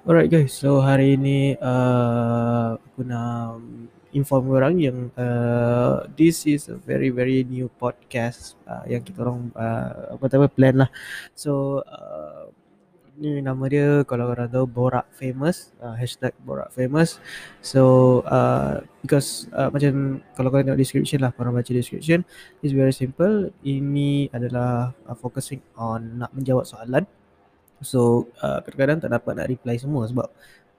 Alright guys, so hari ni uh, aku nak inform orang yang uh, this is a very very new podcast uh, yang kita orang uh, apa tahu plan lah. So uh, ni nama dia kalau orang tahu Borak Famous uh, hashtag Borak Famous. So uh, because uh, macam kalau korang tengok description lah, korang baca description, it's very simple. Ini adalah uh, focusing on nak menjawab soalan So uh, kadang-kadang tak dapat nak reply semua sebab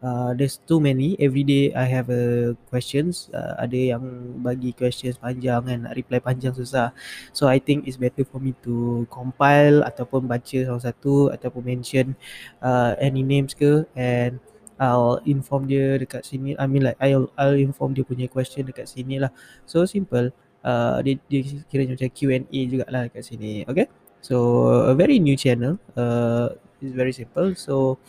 uh, there's too many. Every day I have a questions uh, ada yang bagi questions panjang kan nak reply panjang susah. So I think it's better for me to compile ataupun baca salah satu ataupun mention uh, any names ke and I'll inform dia dekat sini. I mean like I'll, I'll inform dia punya question dekat sini lah. So simple. Uh, dia, dia kira macam Q&A jugalah dekat sini okay? So a very new channel. Uh, It's very simple. So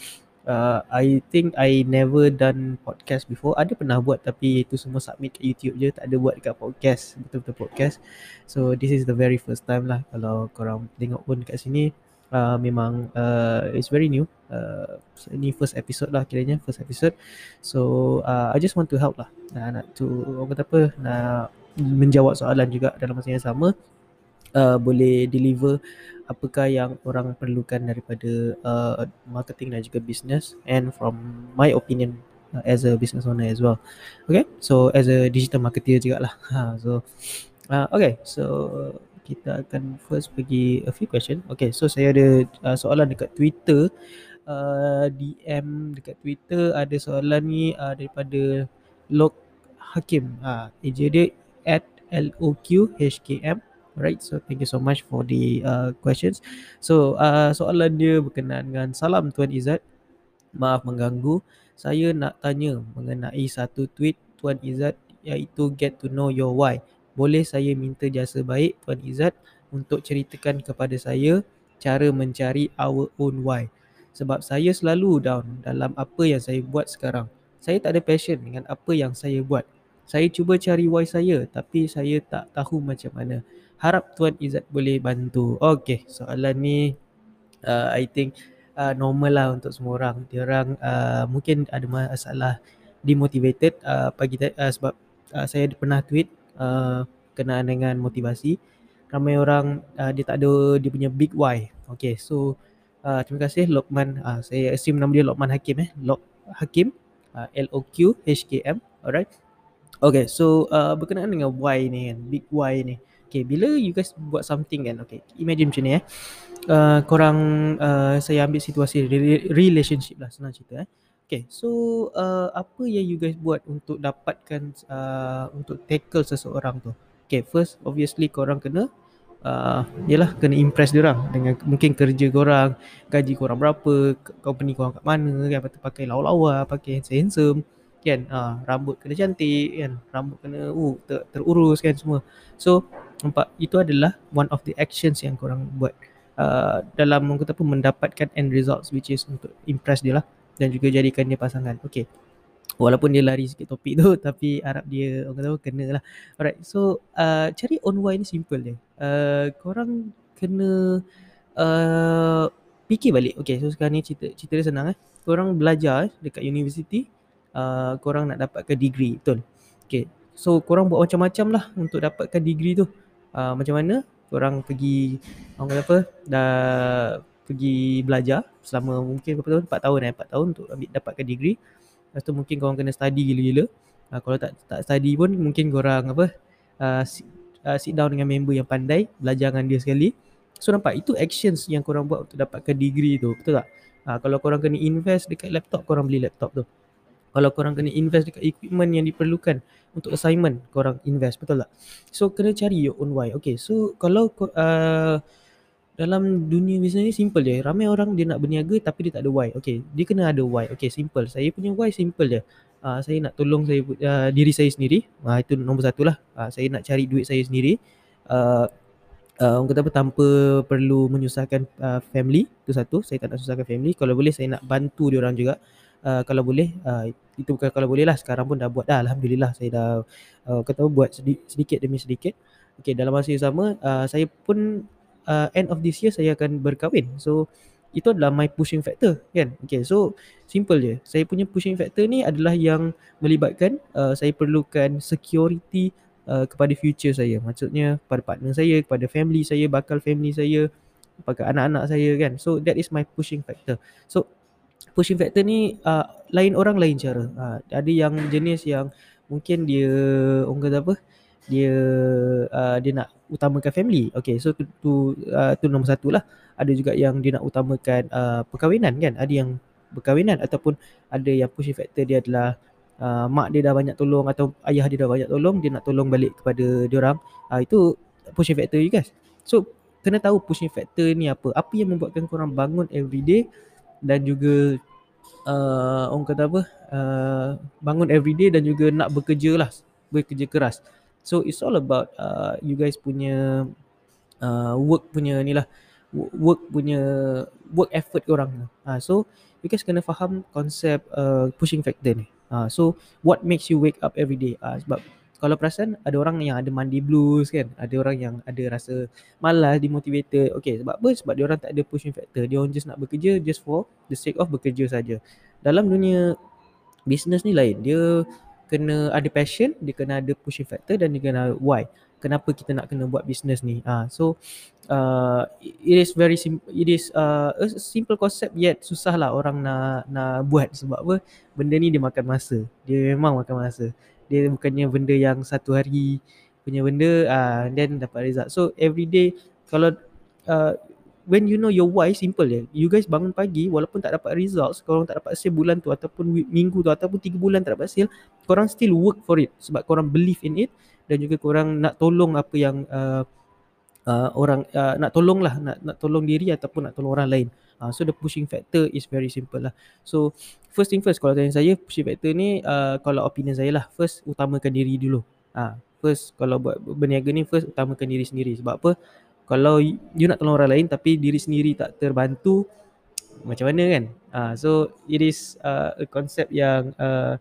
uh, I think I never done podcast before. Ada pernah buat tapi itu semua submit ke YouTube je. Tak ada buat dekat podcast. Betul-betul podcast. So this is the very first time lah. Kalau korang tengok pun kat sini. Uh, memang uh, it's very new. Uh, ini first episode lah kiranya. First episode. So uh, I just want to help lah. Uh, nak to, orang kata apa, nak menjawab soalan juga dalam masa yang sama. Uh, boleh deliver apakah yang orang perlukan daripada uh, marketing dan juga business. And from my opinion uh, as a business owner as well. Okay? So as a digital marketer juga lah ha, so uh, okay. So kita akan first pergi a few question. Okay so saya ada uh, soalan dekat twitter. Uh, DM dekat twitter ada soalan ni uh, daripada Lok Hakim. Uh, dia at L-O-Q-H-K-M Alright, so thank you so much for the uh, questions. So uh, soalan dia berkenaan dengan salam Tuan Izzat. Maaf mengganggu. Saya nak tanya mengenai satu tweet Tuan Izzat iaitu get to know your why. Boleh saya minta jasa baik Tuan Izzat untuk ceritakan kepada saya cara mencari our own why. Sebab saya selalu down dalam apa yang saya buat sekarang. Saya tak ada passion dengan apa yang saya buat. Saya cuba cari why saya tapi saya tak tahu macam mana harap Tuan Izzat boleh bantu. Okay, soalan ni uh, I think uh, normal lah untuk semua orang. Dia orang uh, mungkin ada masalah demotivated uh, pagi uh, sebab uh, saya pernah tweet uh, kenaan dengan motivasi. Ramai orang uh, dia tak ada dia punya big why. Okay, so uh, terima kasih Lokman. Uh, saya assume nama dia Lokman Hakim eh. Lok Hakim. Uh, L-O-Q-H-K-M. Alright. Okay, so uh, berkenaan dengan why ni kan. Big why ni. Okay, bila you guys buat something kan, okay, imagine macam ni eh. Uh, korang, uh, saya ambil situasi relationship lah, senang cerita eh. Okay, so uh, apa yang you guys buat untuk dapatkan, uh, untuk tackle seseorang tu? Okay, first obviously korang kena, uh, yelah kena impress dia orang dengan mungkin kerja korang, gaji korang berapa, company korang kat mana kan, pakai lawa-lawa, pakai handsome-handsome kan? Uh, rambut kena cantik kan? Rambut kena uh, ter, terurus kan semua. So nampak itu adalah one of the actions yang korang buat. Uh, dalam orang kata pun mendapatkan end results which is untuk impress dia lah dan juga jadikan dia pasangan. Okay. Walaupun dia lari sikit topik tu tapi harap dia orang kata pun kena lah. Alright so uh, cari on why ni simple je. Uh, korang kena uh, fikir balik. Okay so sekarang ni cerita, cerita dia senang eh. Korang belajar eh, dekat university uh, korang nak dapatkan degree betul? Okay. So korang buat macam-macam lah untuk dapatkan degree tu. Uh, macam mana? Korang pergi orang kata apa? Dah pergi belajar selama mungkin berapa tahun? 4 tahun eh 4 tahun untuk ambil dapatkan degree. Lepas tu mungkin korang kena study gila-gila. Uh, kalau tak tak study pun mungkin korang apa? Uh, sit, uh, sit down dengan member yang pandai belajar dengan dia sekali. So nampak itu actions yang korang buat untuk dapatkan degree tu betul tak? Uh, kalau korang kena invest dekat laptop korang beli laptop tu kalau korang kena invest dekat equipment yang diperlukan untuk assignment korang invest betul tak? So kena cari your own why. Okay so kalau uh, dalam dunia bisnes ni simple je. Ramai orang dia nak berniaga tapi dia tak ada why. Okay dia kena ada why. Okay simple. Saya punya why simple je. Uh, saya nak tolong saya uh, diri saya sendiri. Uh, itu nombor satu lah. Uh, saya nak cari duit saya sendiri. Uh, uh, orang kata apa? Tanpa perlu menyusahkan uh, family. Itu satu. Saya tak nak susahkan family. Kalau boleh saya nak bantu dia orang juga. Uh, kalau boleh uh, itu bukan kalau boleh lah sekarang pun dah buat dah alhamdulillah saya dah uh, kata buat sedikit, demi sedikit. Okey dalam masa yang sama uh, saya pun uh, end of this year saya akan berkahwin. So itu adalah my pushing factor kan? Okay so simple je. Saya punya pushing factor ni adalah yang melibatkan uh, saya perlukan security uh, kepada future saya. Maksudnya kepada partner saya kepada family saya bakal family saya kepada anak-anak saya kan? So that is my pushing factor. So pushing factor ni uh, lain orang lain cara uh, ada yang jenis yang mungkin dia orang kata apa dia uh, dia nak utamakan family. Okay, so tu tu, uh, tu nombor satu lah. Ada juga yang dia nak utamakan uh, perkahwinan kan. Ada yang perkahwinan ataupun ada yang pushing factor dia adalah uh, mak dia dah banyak tolong atau ayah dia dah banyak tolong, dia nak tolong balik kepada dia orang. Uh, itu pushing factor you guys. So kena tahu pushing factor ni apa. Apa yang membuatkan korang bangun every day dan juga uh, orang kata apa uh, bangun every day dan juga nak bekerja lah bekerja keras So it's all about uh, you guys punya uh, work punya ni lah work punya work effort orang. Uh, so you guys kena faham konsep uh, pushing factor ni. Uh, so what makes you wake up every day? Uh, sebab kalau perasan ada orang yang ada mandi blues kan, ada orang yang ada rasa malas, demotivated. Okay, sebab apa? Sebab dia orang tak ada pushing factor. Dia orang just nak bekerja just for the sake of bekerja saja. Dalam dunia business ni lain. Dia kena ada passion, dia kena ada pushing factor dan dia kena why. Kenapa kita nak kena buat business ni? Ah, so uh, it is very simple. It is uh, a simple concept yet susah lah orang nak nak buat sebab apa? Benda ni dia makan masa. Dia memang makan masa. Dia bukannya benda yang satu hari punya benda uh, then dapat result. So every day kalau uh, when you know your why simple je you guys bangun pagi walaupun tak dapat results korang tak dapat sale bulan tu ataupun minggu tu ataupun 3 bulan tak dapat sale korang still work for it sebab korang believe in it dan juga korang nak tolong apa yang uh, uh, orang uh, nak tolong lah nak, nak tolong diri ataupun nak tolong orang lain uh, so the pushing factor is very simple lah. So first thing first kalau tanya saya pushing factor ni uh, kalau opinion saya lah first utamakan diri dulu. Uh, first kalau buat berniaga ni first utamakan diri sendiri. Sebab apa? Kalau you nak tolong orang lain tapi diri sendiri tak terbantu macam mana kan? Uh, so it is uh, a concept yang uh,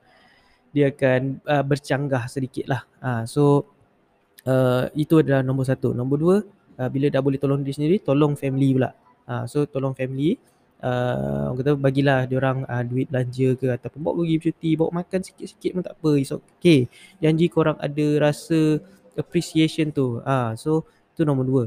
dia akan uh, bercanggah sedikit lah. Uh, so uh, itu adalah nombor satu. Nombor dua uh, bila dah boleh tolong diri sendiri tolong family pula uh, so tolong family uh, kata bagilah orang uh, duit belanja ke ataupun bawa pergi bercuti bawa makan sikit-sikit pun tak apa it's okay janji korang ada rasa appreciation tu uh, so tu nombor dua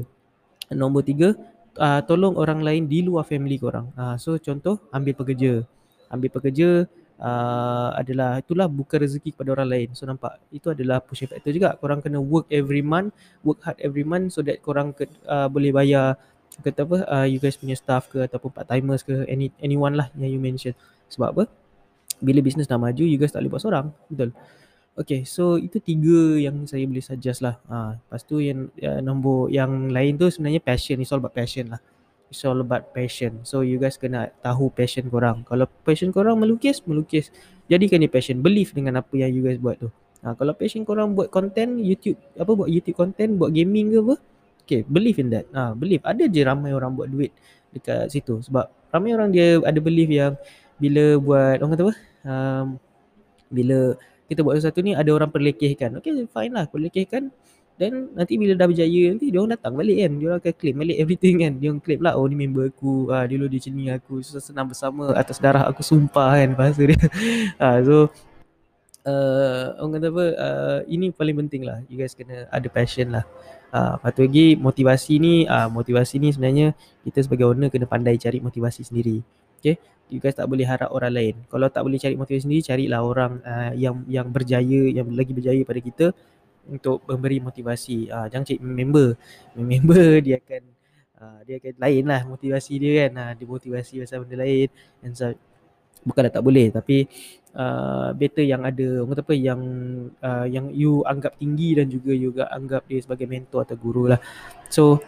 Nombor tiga, uh, tolong orang lain di luar family korang. Uh, so contoh, ambil pekerja. Ambil pekerja uh, adalah, itulah bukan rezeki kepada orang lain. So nampak, itu adalah pushing factor juga. Korang kena work every month, work hard every month so that korang ke, uh, boleh bayar kata apa, uh, you guys punya staff ke ataupun part timers ke, any, anyone lah yang you mention. Sebab apa? Bila bisnes dah maju, you guys tak boleh buat seorang. Betul. Okay, so itu tiga yang saya boleh suggest lah. Ha, lepas tu yang uh, nombor yang lain tu sebenarnya passion. It's all about passion lah. It's all about passion. So you guys kena tahu passion korang. Kalau passion korang melukis, melukis. Jadikan ni passion. Believe dengan apa yang you guys buat tu. Ha, kalau passion korang buat content, YouTube, apa buat YouTube content, buat gaming ke apa. Okay, believe in that. Ha, believe. Ada je ramai orang buat duit dekat situ. Sebab ramai orang dia ada believe yang bila buat, orang kata apa? Um, bila kita buat sesuatu ni ada orang perlekehkan. Okay fine lah perlekehkan. Dan nanti bila dah berjaya nanti dia orang datang balik kan. Dia orang akan claim balik everything kan. Dia orang claim lah oh ni member aku. Ah, dulu dia sini aku. Susah senang bersama atas darah aku sumpah kan bahasa dia. ah, so uh, orang kata apa uh, ini paling penting lah. You guys kena ada passion lah. Uh, lepas tu lagi motivasi ni uh, motivasi ni sebenarnya kita sebagai owner kena pandai cari motivasi sendiri. Okay you guys tak boleh harap orang lain. Kalau tak boleh cari motivasi sendiri, carilah orang uh, yang yang berjaya, yang lagi berjaya pada kita untuk memberi motivasi. Uh, jangan cari member. Member dia akan uh, dia akan lain lah motivasi dia kan. Uh, dia motivasi pasal benda lain. And so, bukanlah tak boleh tapi uh, better yang ada orang kata apa yang uh, yang you anggap tinggi dan juga you juga anggap dia sebagai mentor atau guru lah. So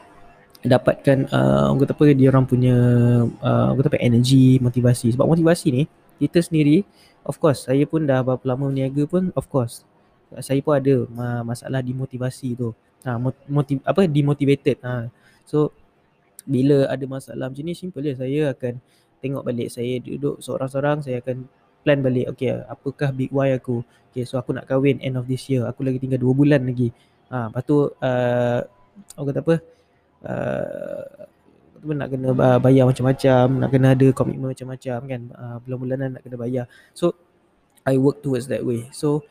dapatkan uh, orang kata apa dia orang punya uh, orang kata apa energy motivasi sebab motivasi ni kita sendiri of course saya pun dah berapa lama berniaga pun of course saya pun ada masalah dimotivasi tu ha, motiv, apa demotivated ha. so bila ada masalah macam ni simple je saya akan tengok balik saya duduk seorang-seorang saya akan plan balik. Okay apakah big why aku? Okay so aku nak kahwin end of this year. Aku lagi tinggal 2 bulan lagi. Ha, lepas tu uh, orang kata apa? Uh, nak kena bayar macam-macam nak kena ada komitmen macam-macam kan? Uh, bulan-bulanan nak kena bayar. So I work towards that way. So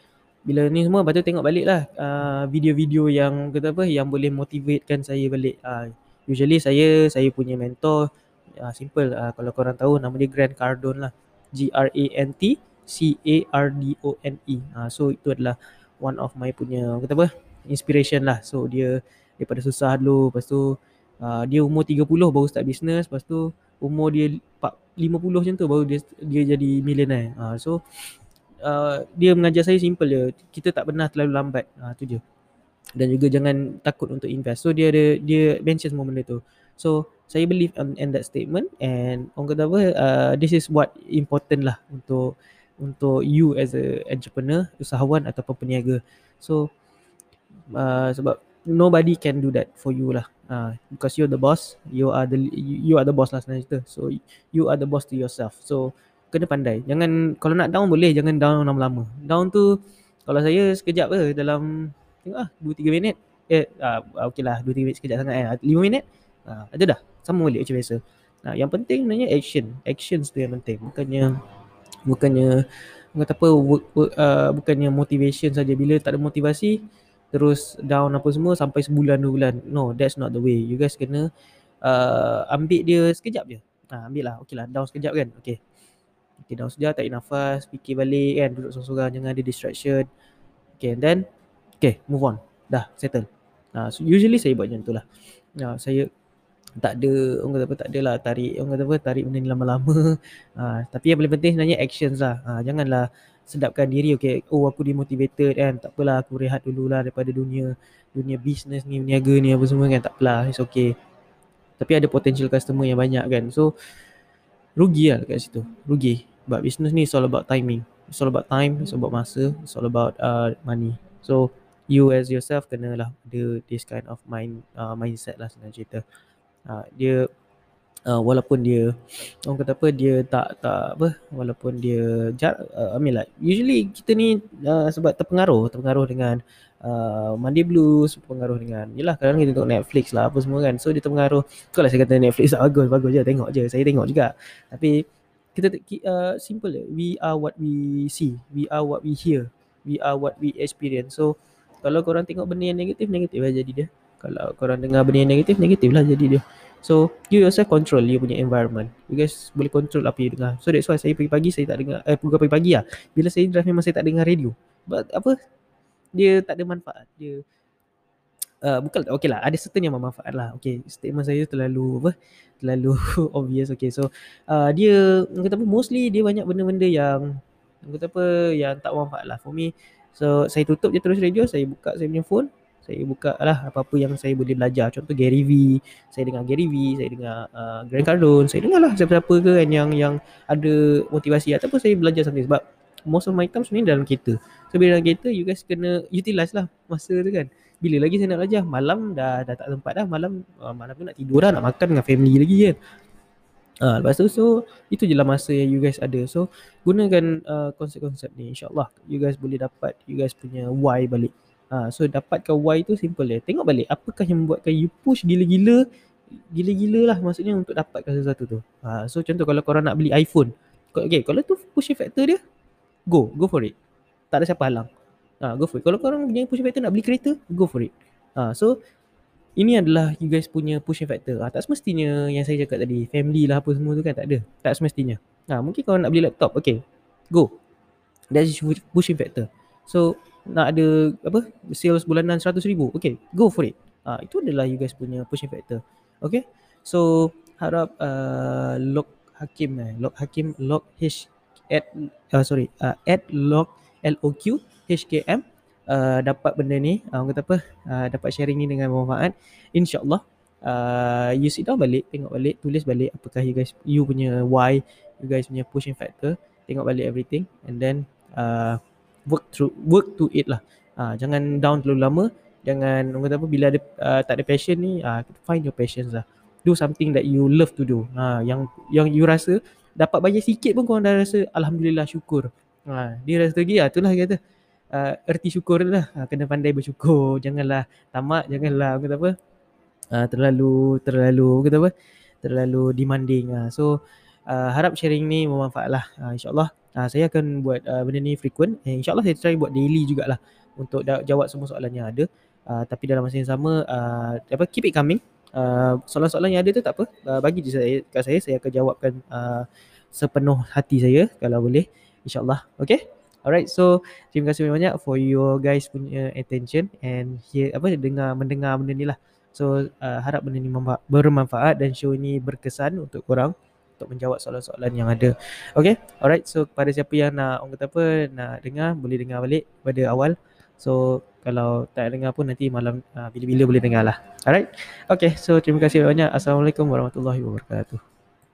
bila ni semua lepas tu tengok balik lah uh, video-video yang kata apa yang boleh motivatekan saya balik. Uh, usually saya saya punya mentor uh, simple. Uh, kalau korang tahu nama dia Grant Cardone lah G R A N T C A R D O N E. Uh, so itu adalah one of my punya kata apa inspiration lah. So dia daripada susah dulu lepas tu uh, dia umur 30 baru start business lepas tu umur dia 50 macam tu baru dia dia jadi millionaire. Uh, so uh, dia mengajar saya simple je. Kita tak pernah terlalu lambat. Uh, tu je. Dan juga jangan takut untuk invest. So dia ada dia mention semua benda tu so saya believe on in that statement and orang kata apa uh, this is what important lah untuk untuk you as a entrepreneur usahawan ataupun peniaga so uh, sebab nobody can do that for you lah uh, because you're the boss you are the you, are the boss lah sebenarnya so you are the boss to yourself so kena pandai. Jangan kalau nak down boleh, jangan down lama-lama. Down tu kalau saya sekejap ke dalam tengok ah 2 3 minit. Eh ah okeylah 2 3 minit sekejap sangat eh. 5 minit. Ah ada dah. Sama balik macam biasa. Nah, yang penting sebenarnya action. Actions tu yang penting. Bukannya bukannya kata apa work, work, uh, bukannya motivation saja bila tak ada motivasi terus down apa semua sampai sebulan dua bulan. No, that's not the way. You guys kena uh, ambil dia sekejap je. Ha, ambil lah. Okay lah. Down sekejap kan. Okay. Okay, down sekejap, tarik nafas, fikir balik kan, duduk seorang-seorang, jangan ada distraction. Okay, and then, okay, move on. Dah, settle. Uh, so usually saya buat macam tu lah. Uh, saya tak ada, orang kata apa, tak ada lah tarik, orang kata apa, tarik benda ni lama-lama. Uh, tapi yang paling penting sebenarnya actions lah. Uh, janganlah sedapkan diri, okay, oh aku demotivated kan, tak apalah aku rehat dulu lah daripada dunia dunia bisnes ni, niaga ni apa semua kan, tak apalah, it's okay. Tapi ada potential customer yang banyak kan. So, rugi lah kat situ rugi but business ni it's all about timing it's all about time it's all about masa it's all about uh, money so you as yourself kena lah ada this kind of mind uh, mindset lah sebenarnya cerita uh, dia uh, walaupun dia orang kata apa dia tak tak apa walaupun dia jar, uh, I mean like usually kita ni uh, sebab terpengaruh terpengaruh dengan uh, Monday Blues pengaruh dengan Yelah kadang kita tengok Netflix lah apa semua kan. So dia terpengaruh. Kalau saya kata Netflix bagus bagus je tengok je Saya tengok juga. Tapi kita uh, simple je We are what we see We are what we hear We are what we experience. So kalau korang tengok benda yang negatif Negatif lah jadi dia Kalau korang dengar benda yang negatif Negatif lah jadi dia. So you yourself control you punya environment. You guys boleh control apa you dengar. So that's why saya pagi-pagi saya tak dengar Eh bukan pagi-pagi lah. Bila saya drive memang saya tak dengar radio. But apa? Dia tak ada manfaat. Dia uh, bukan okey lah ada certain yang bermanfaat lah. Okey statement saya terlalu apa? Terlalu obvious. Okey so uh, dia kata apa? Mostly dia banyak benda-benda yang kata apa? Yang tak bermanfaat lah for me. So saya tutup je terus radio saya buka saya punya phone saya buka lah apa-apa yang saya boleh belajar contoh Gary V saya dengar Gary V saya dengar uh, Grant Cardone saya dengar lah siapa-siapa ke kan yang yang ada motivasi ataupun saya belajar something sebab most of my time sebenarnya dalam kereta. So bila dalam kereta you guys kena utilize lah masa tu kan. Bila lagi saya nak belajar malam dah dah tak sempat dah malam uh, malam tu nak tidur dah nak makan dengan family lagi kan. Uh, lepas tu so itu je lah masa yang you guys ada. So gunakan uh, konsep-konsep ni insyaallah you guys boleh dapat you guys punya why balik. Uh, so dapatkan why tu simple je. Tengok balik apakah yang membuatkan you push gila-gila gila-gila lah maksudnya untuk dapatkan sesuatu tu. Uh, so contoh kalau korang nak beli iPhone. Okay, kalau tu push factor dia go go for it. Tak ada siapa halang. Ha, go for it. Kalau korang punya pushing factor nak beli kereta go for it. Ha, so ini adalah you guys punya pushing factor. Ha, tak semestinya yang saya cakap tadi family lah apa semua tu kan tak ada. Tak semestinya. Ha, mungkin kalau nak beli laptop okay go. That's pushing factor. So nak ada apa sales bulanan 100 ribu. Okay go for it. Ha, itu adalah you guys punya pushing factor. Okay so harap uh, Lok Hakim eh Lok Hakim Lok H at uh, sorry uh, at log log hkm uh, dapat benda ni. Uh, orang kata apa? Uh, dapat sharing ni dengan bermanfaat. Insyaallah uh, you sit down balik tengok balik tulis balik apakah you guys you punya why you guys punya pushing factor. Tengok balik everything and then uh, work through work to it lah. Uh, jangan down terlalu lama. Jangan orang kata apa bila ada uh, tak ada passion ni uh, find your passions lah. Do something that you love to do. Uh, yang yang you rasa dapat bayar sikit pun kau dah rasa alhamdulillah syukur. Ha, dia rasa lagi ah itulah kata. Uh, erti syukur lah. Ha, kena pandai bersyukur. Janganlah tamak janganlah kata apa uh, terlalu terlalu kata apa terlalu demanding uh. so uh, harap sharing ni bermanfaat lah. Uh, insyaallah uh, saya akan buat uh, benda ni frequent. Eh, insyaallah saya try buat daily jugalah untuk jawab semua soalan yang ada. Uh, tapi dalam masa yang sama uh, apa keep it coming. Uh, soalan-soalan yang ada tu tak apa. Uh, bagi je saya kat saya saya akan jawabkan uh, sepenuh hati saya kalau boleh insyaallah. Okay? Alright, so terima kasih banyak for your guys punya attention and here apa dengar mendengar benda ni lah. So uh, harap benda ni bermanfaat dan show ini berkesan untuk korang untuk menjawab soalan-soalan yang ada. Okay, alright. So kepada siapa yang nak orang kata apa nak dengar boleh dengar balik pada awal. So kalau tak dengar pun nanti malam uh, bila-bila boleh dengar lah. Alright. Okay, so terima kasih banyak. Assalamualaikum warahmatullahi wabarakatuh.